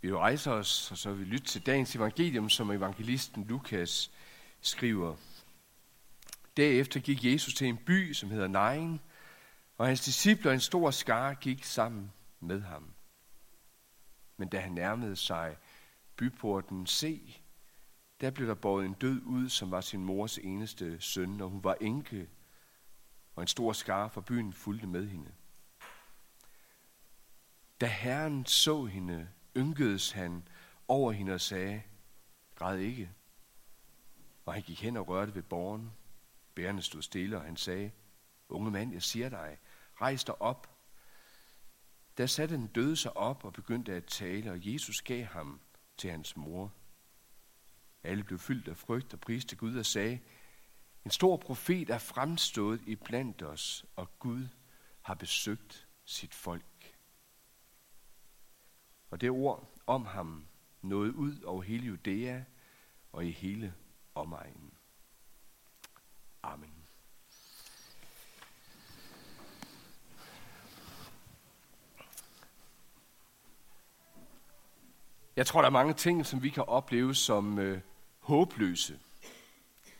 Vi rejser os, og så vil vi lytte til dagens evangelium, som evangelisten Lukas skriver. Derefter gik Jesus til en by, som hedder Nain, og hans disciple og en stor skare gik sammen med ham. Men da han nærmede sig byporten se, der blev der båret en død ud, som var sin mors eneste søn, og hun var enke, og en stor skare fra byen fulgte med hende. Da Herren så hende, ynkedes han over hende og sagde, græd ikke. Og han gik hen og rørte ved borgen. Bærende stod stille, og han sagde, unge mand, jeg siger dig, rejs dig op. Da satte den døde sig op og begyndte at tale, og Jesus gav ham til hans mor. Alle blev fyldt af frygt og priste Gud og sagde, en stor profet er fremstået i blandt os, og Gud har besøgt sit folk. Og det ord om ham nåede ud over hele Judæa og i hele omegnen. Amen. Jeg tror, der er mange ting, som vi kan opleve som øh, håbløse.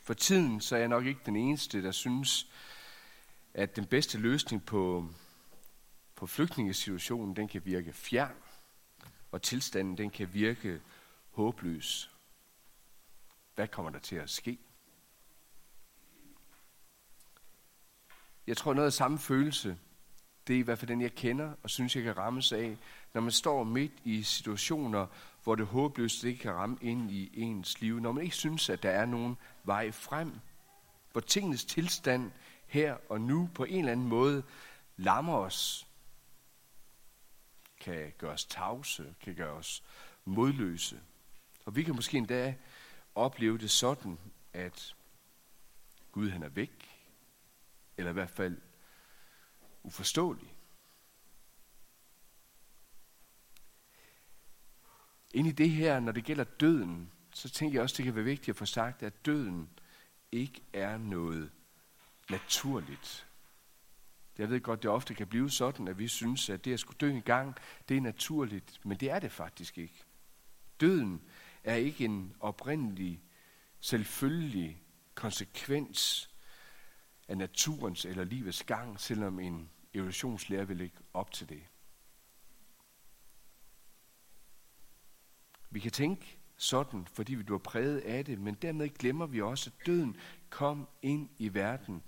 For tiden så er jeg nok ikke den eneste, der synes, at den bedste løsning på, på flygtningesituationen, den kan virke fjern, og tilstanden den kan virke håbløs. Hvad kommer der til at ske? Jeg tror, noget af samme følelse, det er i hvert fald den, jeg kender, og synes, jeg kan rammes af, når man står midt i situationer, hvor det håbløst ikke kan ramme ind i ens liv. Når man ikke synes, at der er nogen vej frem. Hvor tingenes tilstand her og nu på en eller anden måde lammer os. Kan gøre os tavse, kan gøre os modløse. Og vi kan måske endda opleve det sådan, at Gud han er væk, eller i hvert fald uforståelig. Ind i det her, når det gælder døden, så tænker jeg også, det kan være vigtigt at få sagt, at døden ikke er noget naturligt. Jeg ved godt, det ofte kan blive sådan, at vi synes, at det at skulle dø en gang, det er naturligt, men det er det faktisk ikke. Døden er ikke en oprindelig, selvfølgelig konsekvens af naturens eller livets gang, selvom en evolutionslærer vil ikke op til det. Vi kan tænke sådan, fordi vi bliver præget af det, men dermed glemmer vi også, at døden kom ind i verden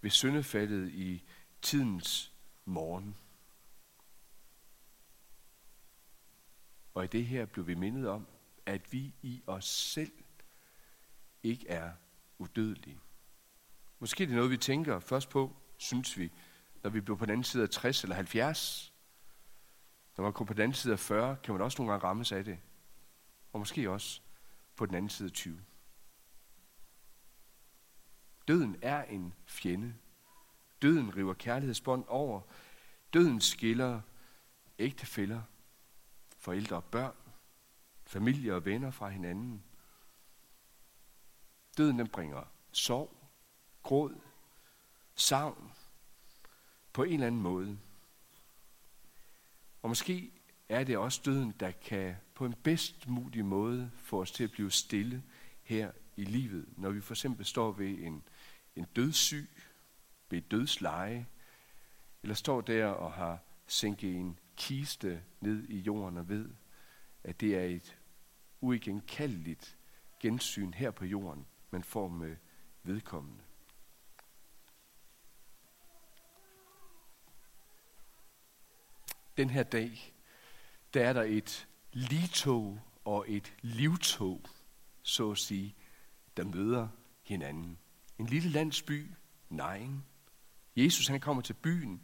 ved syndefaldet i tidens morgen. Og i det her blev vi mindet om, at vi i os selv ikke er udødelige. Måske det er noget, vi tænker først på, synes vi, når vi bliver på den anden side af 60 eller 70. Når man kommer på den anden side af 40, kan man også nogle gange rammes af det og måske også på den anden side 20. Døden er en fjende. Døden river kærlighedsbånd over. Døden skiller ægtefæller, forældre og børn, familie og venner fra hinanden. Døden den bringer sorg, gråd, savn på en eller anden måde. Og måske er det også døden, der kan på en bedst mulig måde få os til at blive stille her i livet. Når vi for eksempel står ved en, en dødssyg, ved dødsleje, eller står der og har sænket en kiste ned i jorden og ved, at det er et uigenkaldeligt gensyn her på jorden, man får med vedkommende. Den her dag, der er der et litog og et livtog, så at sige, der møder hinanden. En lille landsby, nej. Jesus han kommer til byen.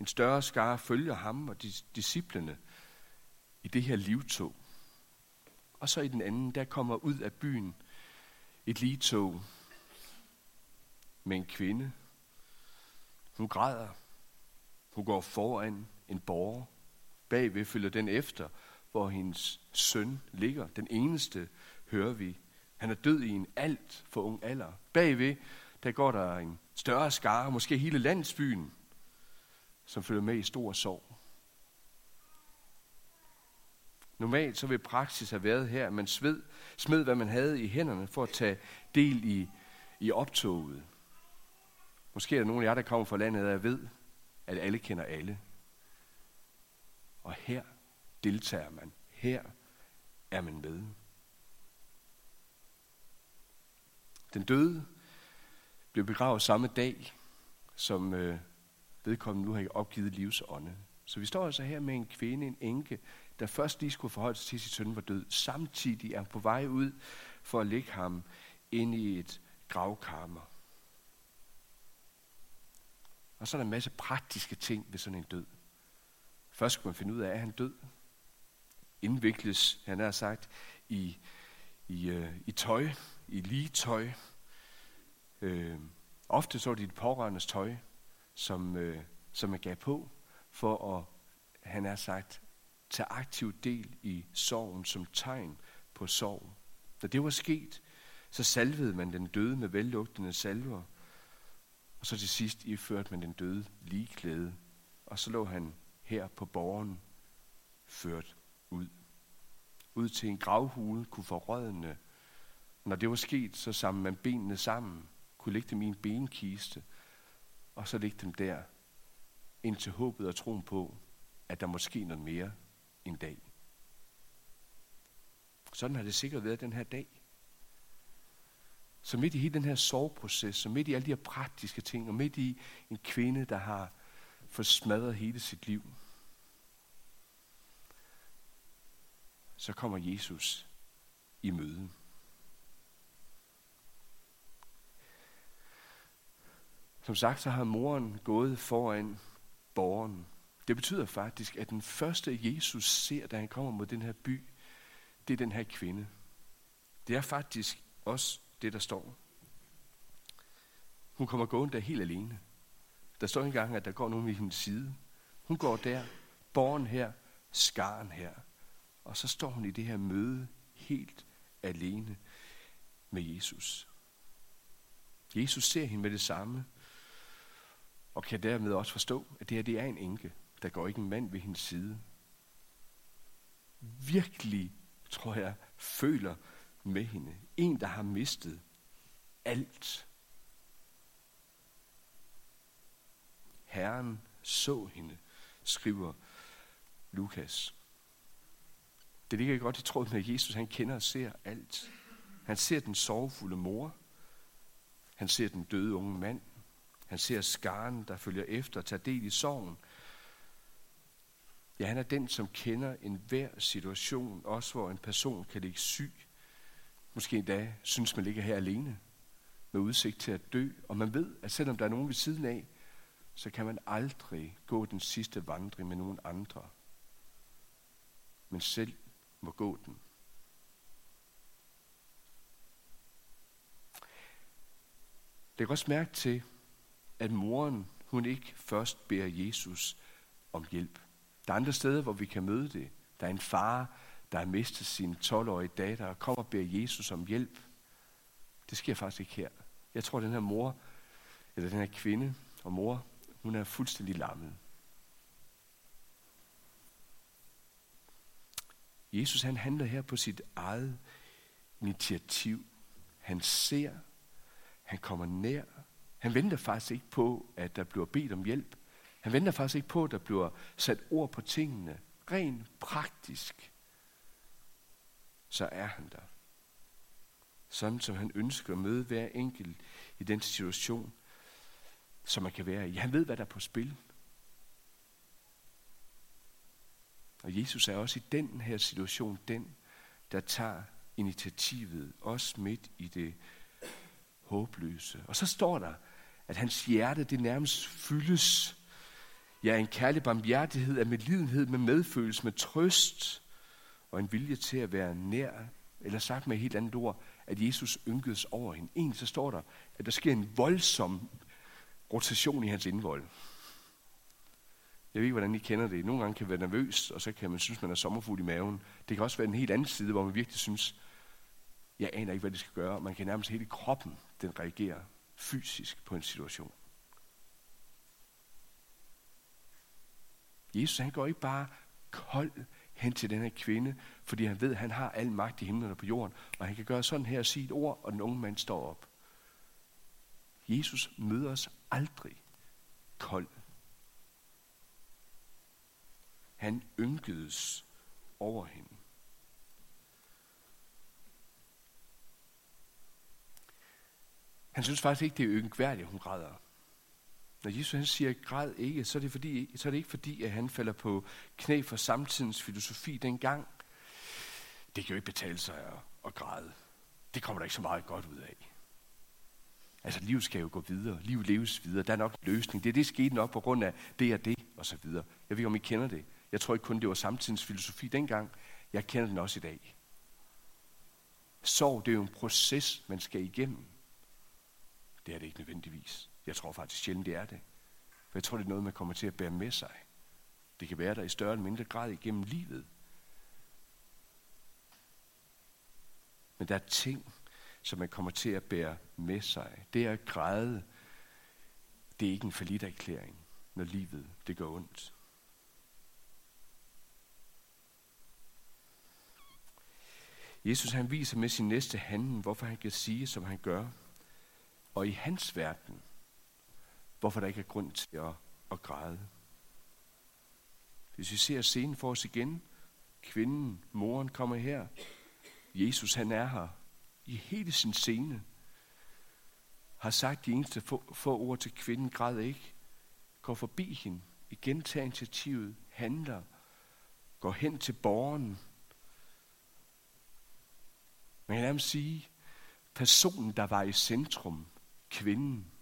En større skare følger ham og disciplene i det her livtog. Og så i den anden, der kommer ud af byen et ligetog med en kvinde. Hun græder. Hun går foran en borger. Bagved følger den efter, hvor hendes søn ligger. Den eneste hører vi. Han er død i en alt for ung alder. Bagved, der går der en større skare, måske hele landsbyen, som følger med i stor sorg. Normalt så vil praksis have været her, at man sved, smed, hvad man havde i hænderne for at tage del i, i optoget. Måske er der nogen af jer, der kommer fra landet, der ved, at alle kender alle. Og her deltager man. Her er man med. Den døde blev begravet samme dag, som øh, vedkommende nu har opgivet livsånde. Så vi står altså her med en kvinde, en enke, der først lige skulle forholde sig til, at sin søn var død. Samtidig er hun på vej ud for at lægge ham ind i et gravkammer. Og så er der en masse praktiske ting ved sådan en død. Først skal man finde ud af, er han død? Indvikles, han har sagt, i, i, øh, i tøj, i lige Øh, ofte så er det de pårørendes tøj, som, øh, som man gav på, for at, han har sagt, tage aktiv del i sorgen som tegn på sorg. Da det var sket, så salvede man den døde med vellugtende salver, og så til sidst iførte man den døde ligeklæde, og så lå han her på borgen ført ud. Ud til en gravhule kunne forrådne. Når det var sket, så samlede man benene sammen, kunne lægge dem i en benkiste, og så lægge dem der, indtil håbet og troen på, at der måske noget mere en dag. Sådan har det sikkert været den her dag. Så midt i hele den her sorgproces, så midt i alle de her praktiske ting, og midt i en kvinde, der har forsmadret hele sit liv, så kommer Jesus i møde. Som sagt, så har moren gået foran borgeren. Det betyder faktisk, at den første Jesus ser, da han kommer mod den her by, det er den her kvinde. Det er faktisk også det, der står. Hun kommer gående der helt alene. Der står engang, at der går nogen ved hendes side. Hun går der, borgen her, skaren her. Og så står hun i det her møde helt alene med Jesus. Jesus ser hende med det samme, og kan dermed også forstå, at det her det er en enke. Der går ikke en mand ved hendes side. Virkelig, tror jeg, føler med hende. En, der har mistet alt. Herren så hende, skriver Lukas. Det ligger godt i tråd med, at Jesus han kender og ser alt. Han ser den sorgfulde mor. Han ser den døde unge mand. Han ser skaren, der følger efter og tager del i sorgen. Ja, han er den, som kender enhver situation, også hvor en person kan ligge syg. Måske endda synes, man ligger her alene med udsigt til at dø. Og man ved, at selvom der er nogen ved siden af, så kan man aldrig gå den sidste vandring med nogen andre. Men selv må gå den. Det også mærke til, at moren, hun ikke først beder Jesus om hjælp. Der er andre steder, hvor vi kan møde det. Der er en far, der har mistet sin 12-årige datter og kommer og beder Jesus om hjælp. Det sker faktisk ikke her. Jeg tror, at den her mor, eller den her kvinde og mor, hun er fuldstændig lammet. Jesus han handler her på sit eget initiativ. Han ser, han kommer nær. Han venter faktisk ikke på, at der bliver bedt om hjælp. Han venter faktisk ikke på, at der bliver sat ord på tingene. Rent praktisk, så er han der. Sådan som han ønsker at møde hver enkelt i den situation, som man kan være i. Han ved, hvad der er på spil. Og Jesus er også i den her situation den, der tager initiativet, også midt i det håbløse. Og så står der, at hans hjerte det nærmest fyldes Ja, en kærlig barmhjertighed af medlidenhed, med medfølelse, med trøst og en vilje til at være nær, eller sagt med et helt andet ord, at Jesus ynkedes over hende. En, så står der, at der sker en voldsom rotation i hans indvold. Jeg ved ikke, hvordan I kender det. Nogle gange kan man være nervøs, og så kan man synes, man er sommerfuld i maven. Det kan også være en helt anden side, hvor man virkelig synes, jeg aner ikke, hvad det skal gøre. Man kan nærmest hele kroppen, den reagerer fysisk på en situation. Jesus han går ikke bare kold hen til den her kvinde, fordi han ved, at han har al magt i himlen og på jorden, og han kan gøre sådan her og sige et ord, og den unge mand står op. Jesus møder os aldrig kold. Han ynkedes over hende. Han synes faktisk ikke, det er yngværdigt, at hun græder. Når Jesus han siger, græd ikke, så er, det fordi, så er det ikke fordi, at han falder på knæ for samtidens filosofi dengang. Det kan jo ikke betale sig at, at græde. Det kommer der ikke så meget godt ud af. Altså, livet skal jo gå videre. Livet leves videre. Der er nok en løsning. Det er det, skete nok på grund af det og det, og så videre. Jeg ved ikke, om I kender det. Jeg tror ikke kun, det var samtidens filosofi dengang. Jeg kender den også i dag. Sorg, det er jo en proces, man skal igennem. Det er det ikke nødvendigvis. Jeg tror faktisk sjældent, det er det. For jeg tror, det er noget, man kommer til at bære med sig. Det kan være der i større eller mindre grad igennem livet. Men der er ting, som man kommer til at bære med sig. Det at græde, det er ikke en forlidt erklæring, når livet det går ondt. Jesus han viser med sin næste handling, hvorfor han kan sige, som han gør. Og i hans verden, hvorfor der ikke er grund til at, at græde. Hvis vi ser scenen for os igen, kvinden, moren kommer her, Jesus han er her. I hele sin scene, har sagt de eneste få, få ord til kvinden, græd ikke, går forbi hende, igen tager initiativet, handler, går hen til borgeren. Man kan nærmest sige, personen, der var i centrum, kvinden,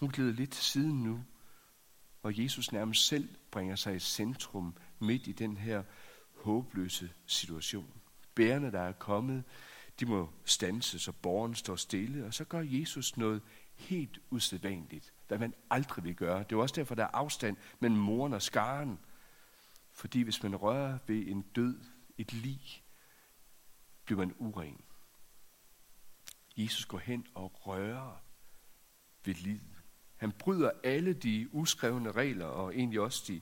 hun glider lidt til siden nu, og Jesus nærmest selv bringer sig i centrum midt i den her håbløse situation. Bærerne, der er kommet, de må stanse, så borgeren står stille, og så gør Jesus noget helt usædvanligt, hvad man aldrig vil gøre. Det er også derfor, der er afstand mellem moren og skaren. Fordi hvis man rører ved en død, et lig, bliver man uren. Jesus går hen og rører ved livet. Han bryder alle de uskrevne regler, og egentlig også de,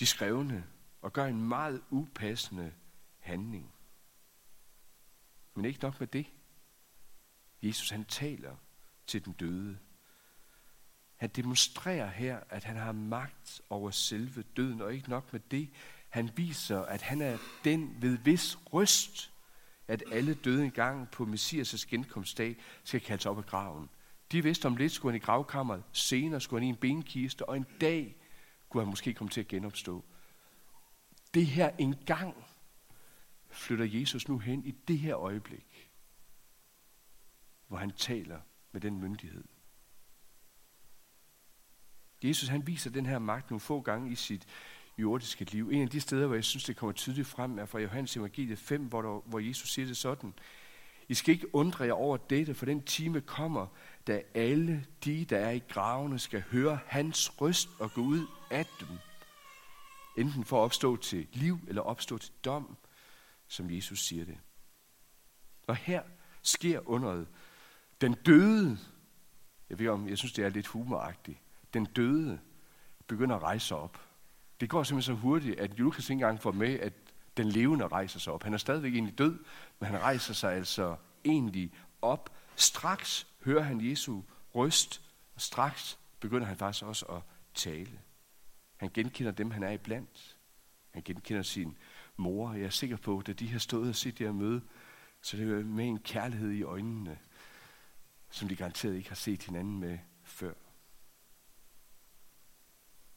de skrevne, og gør en meget upassende handling. Men ikke nok med det. Jesus han taler til den døde. Han demonstrerer her, at han har magt over selve døden, og ikke nok med det. Han viser, at han er den ved vis røst, at alle døde engang på Messias' genkomstdag skal kaldes op af graven. De vidste om lidt skulle han i gravkammeret, senere skulle han i en benkiste, og en dag kunne han måske komme til at genopstå. Det her engang flytter Jesus nu hen i det her øjeblik, hvor han taler med den myndighed. Jesus han viser den her magt nogle få gange i sit jordiske liv. En af de steder, hvor jeg synes, det kommer tydeligt frem, er fra Johannes evangeliet 5, hvor, der, hvor Jesus siger det sådan. I skal ikke undre jer over dette, for den time kommer, da alle de, der er i gravene, skal høre hans røst og gå ud af dem. Enten for at opstå til liv eller opstå til dom, som Jesus siger det. Og her sker underet. Den døde, jeg ved om, jeg synes det er lidt humoragtigt, den døde begynder at rejse op. Det går simpelthen så hurtigt, at Lukas ikke engang får med, at den levende rejser sig op. Han er stadigvæk egentlig død, men han rejser sig altså egentlig op. Straks hører han Jesu røst, og straks begynder han faktisk også at tale. Han genkender dem, han er iblandt. Han genkender sin mor. Jeg er sikker på, at da de har stået og set der møde, så det er med en kærlighed i øjnene, som de garanteret ikke har set hinanden med før.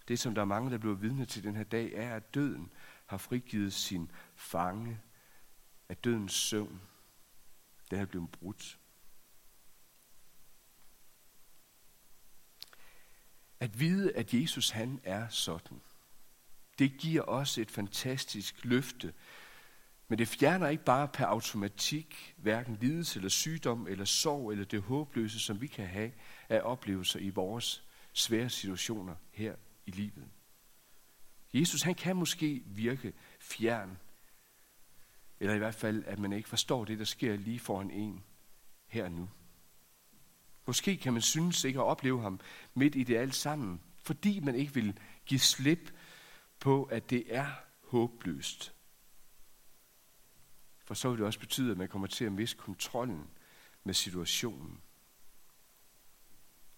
Det, som der er mange, der bliver vidne til den her dag, er, at døden har frigivet sin fange, af dødens søvn, der er blevet brudt. At vide, at Jesus han er sådan, det giver os et fantastisk løfte. Men det fjerner ikke bare per automatik hverken lidelse eller sygdom eller sorg eller det håbløse, som vi kan have af oplevelser i vores svære situationer her i livet. Jesus han kan måske virke fjern, eller i hvert fald, at man ikke forstår det, der sker lige foran en her nu. Måske kan man synes ikke at opleve ham midt i det alt sammen, fordi man ikke vil give slip på, at det er håbløst. For så vil det også betyde, at man kommer til at miste kontrollen med situationen.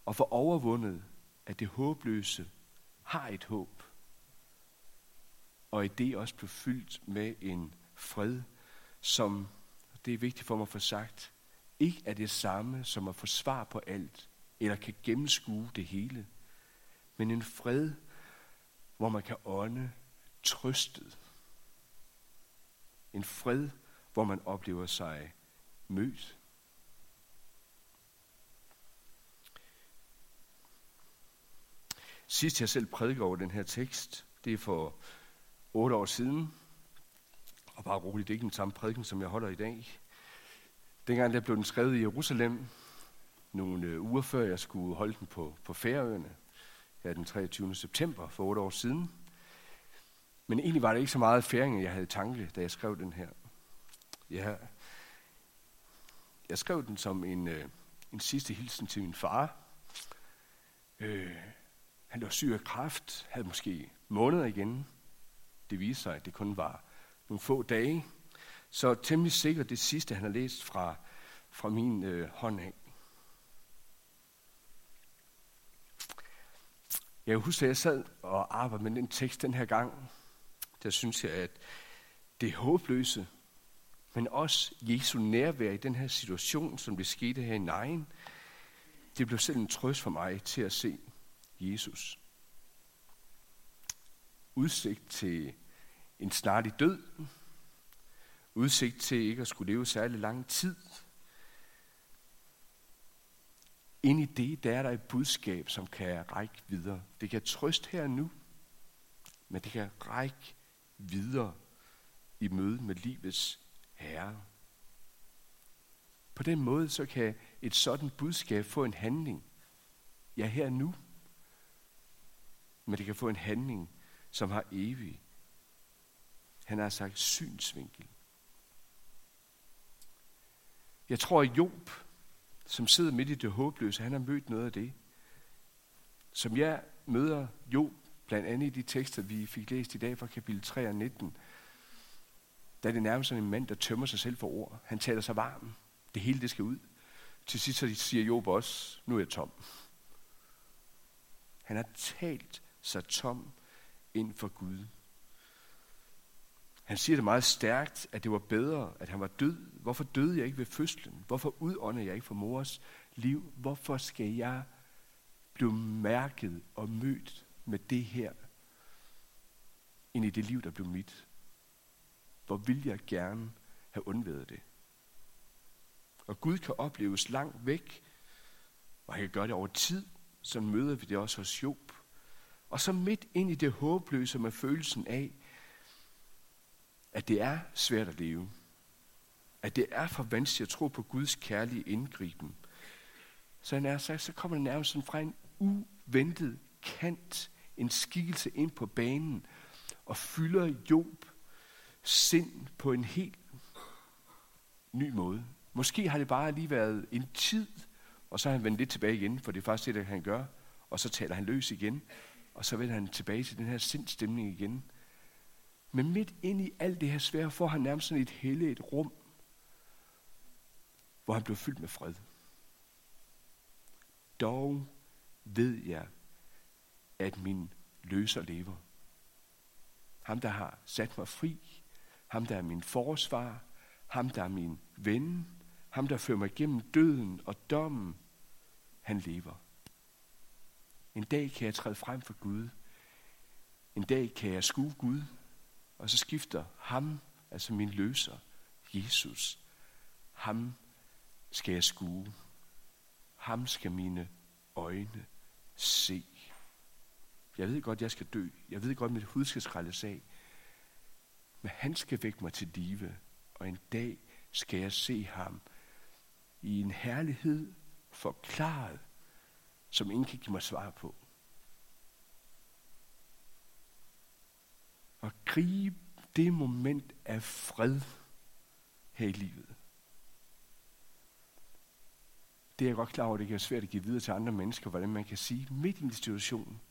Og for overvundet, at det håbløse har et håb. Og i det også blev fyldt med en fred, som, det er vigtigt for mig at få sagt, ikke er det samme som at få svar på alt, eller kan gennemskue det hele, men en fred, hvor man kan ånde trøstet. En fred, hvor man oplever sig mødt. Sidst jeg selv prædikede over den her tekst, det er for otte år siden, og bare roligt, det er ikke den samme prædiken, som jeg holder i dag. Dengang der blev den skrevet i Jerusalem, nogle øh, uger før jeg skulle holde den på, på Færøerne, her den 23. september for otte år siden. Men egentlig var det ikke så meget færinger, jeg havde tanke, da jeg skrev den her. Ja, jeg skrev den som en, øh, en sidste hilsen til min far. Øh, han var syg af kræft, havde måske måneder igen. Det viste sig, at det kun var nogle få dage. Så temmelig sikkert det sidste, han har læst fra, fra min øh, hånd af. Jeg husker, at jeg sad og arbejdede med den tekst den her gang. Der synes jeg, at det håbløse, men også Jesu nærvær i den her situation, som det skete her i Nejen, det blev selv en trøst for mig til at se Jesus. Udsigt til en snarlig død, udsigt til ikke at skulle leve særlig lang tid. Ind i det, der er der et budskab, som kan række videre. Det kan trøste her nu, men det kan række videre i møde med livets herre. På den måde så kan et sådan budskab få en handling. Ja, her nu. Men det kan få en handling, som har evig. Han har sagt synsvinkel. Jeg tror, at Job, som sidder midt i det håbløse, han har mødt noget af det. Som jeg møder Job, blandt andet i de tekster, vi fik læst i dag fra kapitel 3 og 19, der er det nærmest sådan en mand, der tømmer sig selv for ord. Han taler sig varm. Det hele, det skal ud. Til sidst så siger Job også, nu er jeg tom. Han har talt sig tom ind for Gud. Han siger det meget stærkt, at det var bedre, at han var død. Hvorfor døde jeg ikke ved fødslen? Hvorfor udåndede jeg ikke for mors liv? Hvorfor skal jeg blive mærket og mødt med det her ind i det liv, der blev mit? Hvor vil jeg gerne have undværet det? Og Gud kan opleves langt væk, og han kan gøre det over tid, så møder vi det også hos Job. Og så midt ind i det håbløse med følelsen af, at det er svært at leve. At det er for vanskeligt at tro på Guds kærlige indgriben. Så han er så, så kommer det nærmest sådan fra en uventet kant, en skikkelse ind på banen, og fylder Job sind på en helt ny måde. Måske har det bare lige været en tid, og så har han vendt lidt tilbage igen, for det er faktisk det, han gør, og så taler han løs igen, og så vender han tilbage til den her sindstemning igen. Men midt ind i alt det her svære, får han nærmest sådan et helle, et rum, hvor han blev fyldt med fred. Dog ved jeg, at min løser lever. Ham, der har sat mig fri, ham, der er min forsvar, ham, der er min ven, ham, der fører mig gennem døden og dommen, han lever. En dag kan jeg træde frem for Gud. En dag kan jeg skue Gud, og så skifter ham, altså min løser, Jesus. Ham skal jeg skue. Ham skal mine øjne se. Jeg ved godt, jeg skal dø. Jeg ved godt, mit hud skal skrælles af. Men han skal vække mig til live, og en dag skal jeg se ham i en herlighed forklaret, som ingen kan give mig svar på. Og gribe det moment af fred her i livet. Det er jeg godt klar over, det kan være svært at give videre til andre mennesker, hvordan man kan sige midt i en situation,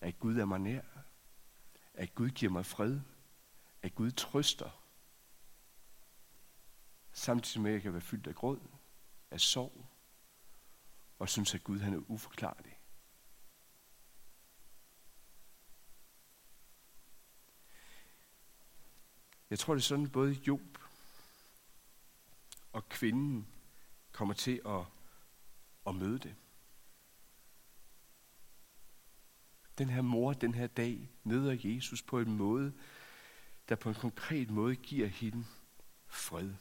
at Gud er mig nær, at Gud giver mig fred, at Gud trøster. samtidig med, at jeg kan være fyldt af gråd, af sorg, og synes, at Gud han er uforklarlig. Jeg tror, det er sådan, både Job og kvinden kommer til at, at møde det. Den her mor, den her dag, møder Jesus på en måde, der på en konkret måde giver hende fred.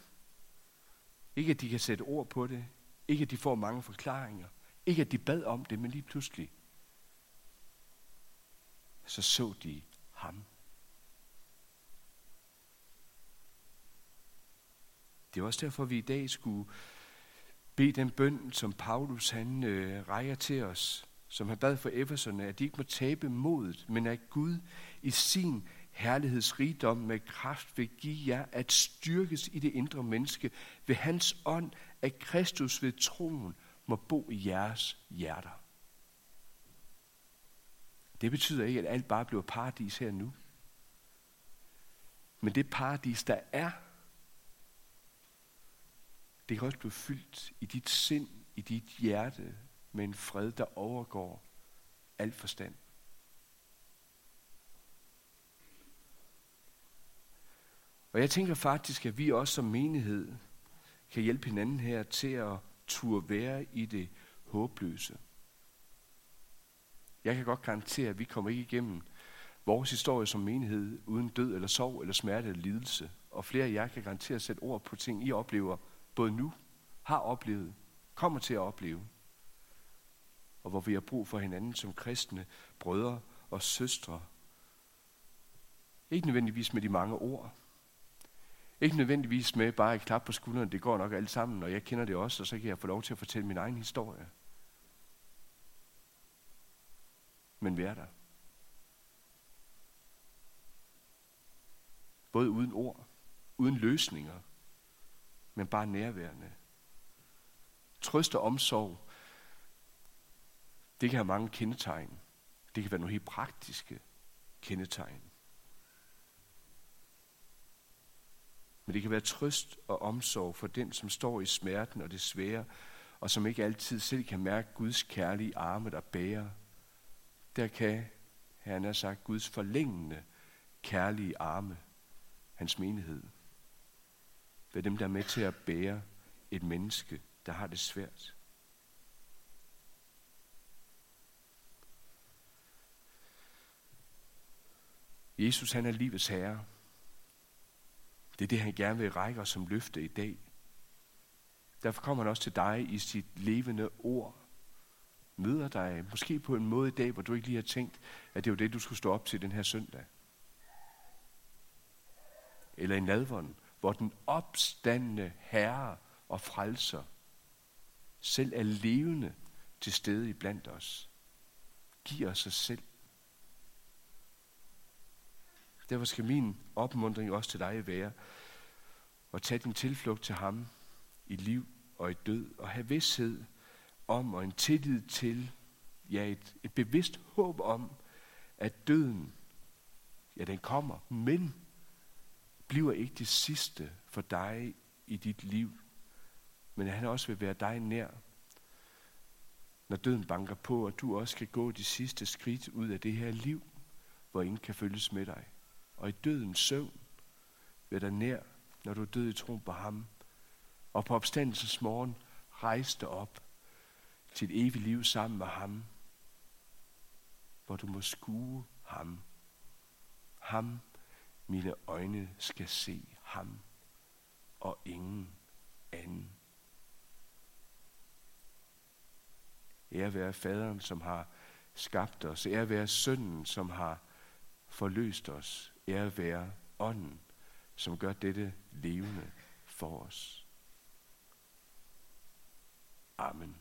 Ikke at de kan sætte ord på det, ikke at de får mange forklaringer, ikke at de bad om det, men lige pludselig, så så de ham. Det er også derfor, vi i dag skulle bede den bøn, som Paulus han øh, rejer til os, som han bad for Efeserne, at de ikke må tabe modet, men at Gud i sin herlighedsrigdom med kraft vil give jer at styrkes i det indre menneske ved hans ånd, at Kristus ved troen må bo i jeres hjerter. Det betyder ikke, at alt bare bliver paradis her nu. Men det paradis, der er, det kan også blive fyldt i dit sind, i dit hjerte, med en fred, der overgår al forstand. Og jeg tænker faktisk, at vi også som menighed kan hjælpe hinanden her til at turde være i det håbløse. Jeg kan godt garantere, at vi kommer ikke igennem vores historie som menighed uden død eller sorg eller smerte eller lidelse. Og flere af jer kan garantere at sætte ord på ting, I oplever både nu, har oplevet, kommer til at opleve. Og hvor vi har brug for hinanden som kristne brødre og søstre. Ikke nødvendigvis med de mange ord, ikke nødvendigvis med bare et klap på skulderen, det går nok alt sammen, og jeg kender det også, og så kan jeg få lov til at fortælle min egen historie. Men vær der. Både uden ord, uden løsninger, men bare nærværende. Trøst og omsorg, det kan have mange kendetegn. Det kan være nogle helt praktiske kendetegn. Men det kan være trøst og omsorg for den, som står i smerten og det svære, og som ikke altid selv kan mærke Guds kærlige arme, der bærer. Der kan, han har sagt, Guds forlængende kærlige arme, hans menighed. Være dem, der er med til at bære et menneske, der har det svært. Jesus han er livets herre. Det er det, han gerne vil række os som løfte i dag. Derfor kommer han også til dig i sit levende ord. Møder dig måske på en måde i dag, hvor du ikke lige har tænkt, at det var det, du skulle stå op til den her søndag. Eller i nadvånden, hvor den opstandende herre og frelser selv er levende til stede i blandt os. Giv os sig selv. Derfor skal min opmundring også til dig være at tage din tilflugt til ham i liv og i død, og have vidshed om og en tillid til, ja, et, et bevidst håb om, at døden, ja, den kommer, men bliver ikke det sidste for dig i dit liv, men at han også vil være dig nær, når døden banker på, og du også skal gå de sidste skridt ud af det her liv, hvor ingen kan følges med dig og i dødens søvn ved dig nær, når du er død i tro på ham. Og på opstandelsens morgen dig op til et evigt liv sammen med ham, hvor du må skue ham. Ham, mine øjne skal se ham, og ingen anden. Ære være faderen, som har skabt os. Ære være sønnen, som har forløst os. Ære være ånden, som gør dette levende for os. Amen.